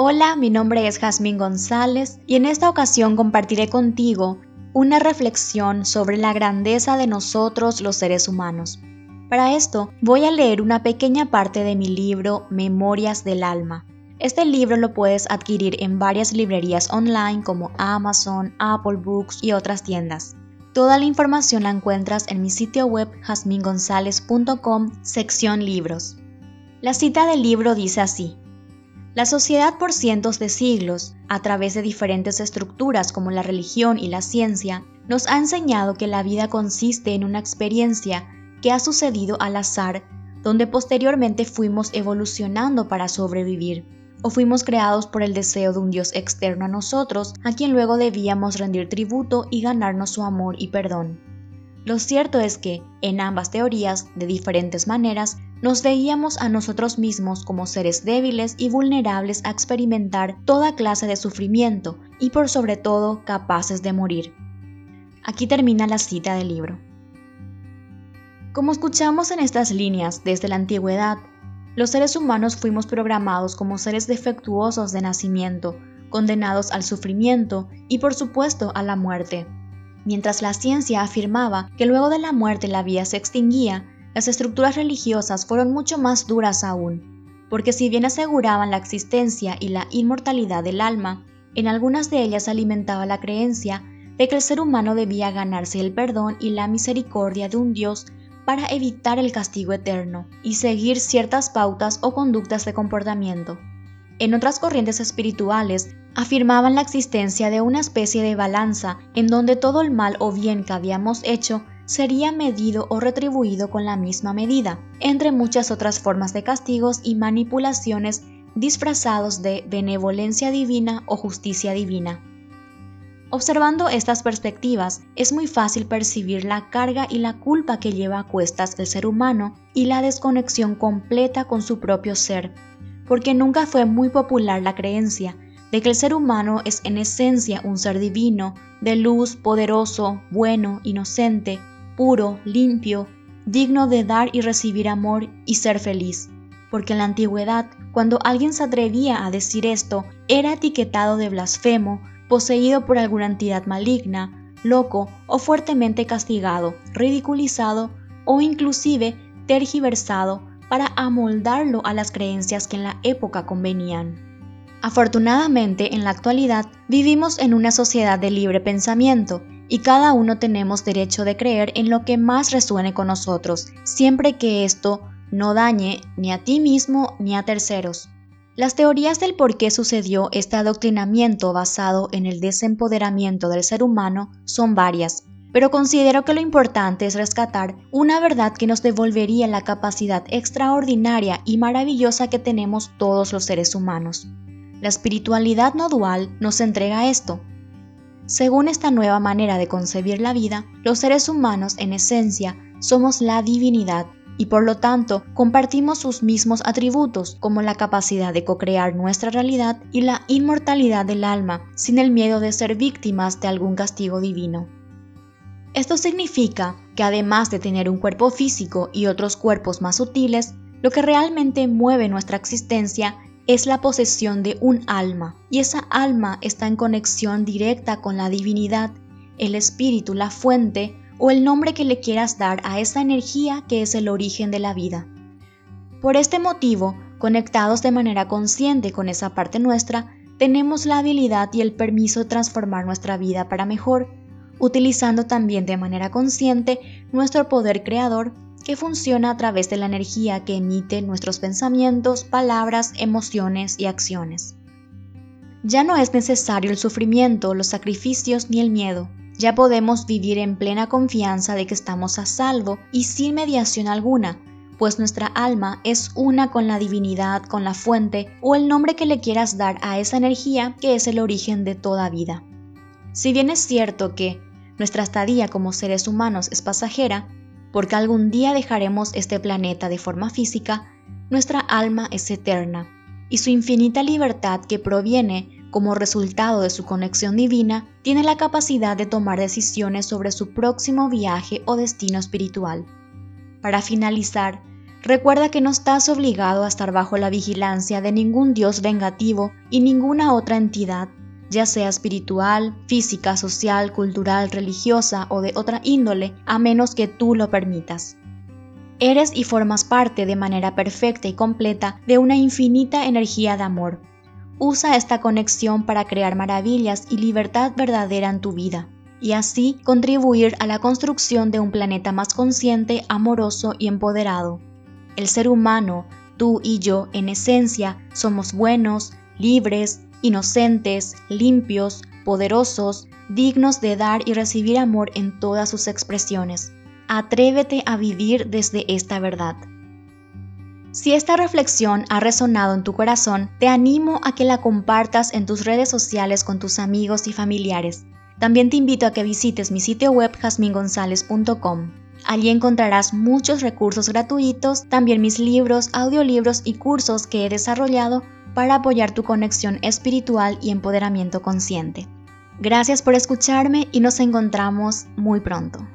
Hola, mi nombre es Jazmín González y en esta ocasión compartiré contigo una reflexión sobre la grandeza de nosotros los seres humanos. Para esto voy a leer una pequeña parte de mi libro Memorias del Alma. Este libro lo puedes adquirir en varias librerías online como Amazon, Apple Books y otras tiendas. Toda la información la encuentras en mi sitio web jasmingonzalez.com, sección libros. La cita del libro dice así. La sociedad por cientos de siglos, a través de diferentes estructuras como la religión y la ciencia, nos ha enseñado que la vida consiste en una experiencia que ha sucedido al azar, donde posteriormente fuimos evolucionando para sobrevivir, o fuimos creados por el deseo de un Dios externo a nosotros, a quien luego debíamos rendir tributo y ganarnos su amor y perdón. Lo cierto es que, en ambas teorías, de diferentes maneras, nos veíamos a nosotros mismos como seres débiles y vulnerables a experimentar toda clase de sufrimiento y por sobre todo capaces de morir. Aquí termina la cita del libro. Como escuchamos en estas líneas desde la antigüedad, los seres humanos fuimos programados como seres defectuosos de nacimiento, condenados al sufrimiento y por supuesto a la muerte. Mientras la ciencia afirmaba que luego de la muerte la vida se extinguía, las estructuras religiosas fueron mucho más duras aún, porque si bien aseguraban la existencia y la inmortalidad del alma, en algunas de ellas alimentaba la creencia de que el ser humano debía ganarse el perdón y la misericordia de un Dios para evitar el castigo eterno y seguir ciertas pautas o conductas de comportamiento. En otras corrientes espirituales afirmaban la existencia de una especie de balanza en donde todo el mal o bien que habíamos hecho sería medido o retribuido con la misma medida, entre muchas otras formas de castigos y manipulaciones disfrazados de benevolencia divina o justicia divina. Observando estas perspectivas, es muy fácil percibir la carga y la culpa que lleva a cuestas el ser humano y la desconexión completa con su propio ser, porque nunca fue muy popular la creencia de que el ser humano es en esencia un ser divino, de luz, poderoso, bueno, inocente, puro, limpio, digno de dar y recibir amor y ser feliz. Porque en la antigüedad, cuando alguien se atrevía a decir esto, era etiquetado de blasfemo, poseído por alguna entidad maligna, loco o fuertemente castigado, ridiculizado o inclusive tergiversado para amoldarlo a las creencias que en la época convenían. Afortunadamente, en la actualidad vivimos en una sociedad de libre pensamiento y cada uno tenemos derecho de creer en lo que más resuene con nosotros, siempre que esto no dañe ni a ti mismo ni a terceros. Las teorías del por qué sucedió este adoctrinamiento basado en el desempoderamiento del ser humano son varias, pero considero que lo importante es rescatar una verdad que nos devolvería la capacidad extraordinaria y maravillosa que tenemos todos los seres humanos. La espiritualidad no dual nos entrega esto. Según esta nueva manera de concebir la vida, los seres humanos en esencia somos la divinidad y por lo tanto compartimos sus mismos atributos como la capacidad de co-crear nuestra realidad y la inmortalidad del alma sin el miedo de ser víctimas de algún castigo divino. Esto significa que además de tener un cuerpo físico y otros cuerpos más sutiles, lo que realmente mueve nuestra existencia es la posesión de un alma, y esa alma está en conexión directa con la divinidad, el espíritu, la fuente o el nombre que le quieras dar a esa energía que es el origen de la vida. Por este motivo, conectados de manera consciente con esa parte nuestra, tenemos la habilidad y el permiso de transformar nuestra vida para mejor, utilizando también de manera consciente nuestro poder creador que funciona a través de la energía que emiten nuestros pensamientos, palabras, emociones y acciones. Ya no es necesario el sufrimiento, los sacrificios ni el miedo. Ya podemos vivir en plena confianza de que estamos a salvo y sin mediación alguna, pues nuestra alma es una con la divinidad, con la fuente o el nombre que le quieras dar a esa energía que es el origen de toda vida. Si bien es cierto que nuestra estadía como seres humanos es pasajera, porque algún día dejaremos este planeta de forma física, nuestra alma es eterna, y su infinita libertad que proviene como resultado de su conexión divina, tiene la capacidad de tomar decisiones sobre su próximo viaje o destino espiritual. Para finalizar, recuerda que no estás obligado a estar bajo la vigilancia de ningún Dios vengativo y ninguna otra entidad, ya sea espiritual, física, social, cultural, religiosa o de otra índole, a menos que tú lo permitas. Eres y formas parte de manera perfecta y completa de una infinita energía de amor. Usa esta conexión para crear maravillas y libertad verdadera en tu vida, y así contribuir a la construcción de un planeta más consciente, amoroso y empoderado. El ser humano, tú y yo, en esencia, somos buenos, libres, inocentes, limpios, poderosos, dignos de dar y recibir amor en todas sus expresiones. Atrévete a vivir desde esta verdad. Si esta reflexión ha resonado en tu corazón, te animo a que la compartas en tus redes sociales con tus amigos y familiares. También te invito a que visites mi sitio web jasmingonzalez.com. Allí encontrarás muchos recursos gratuitos, también mis libros, audiolibros y cursos que he desarrollado para apoyar tu conexión espiritual y empoderamiento consciente. Gracias por escucharme y nos encontramos muy pronto.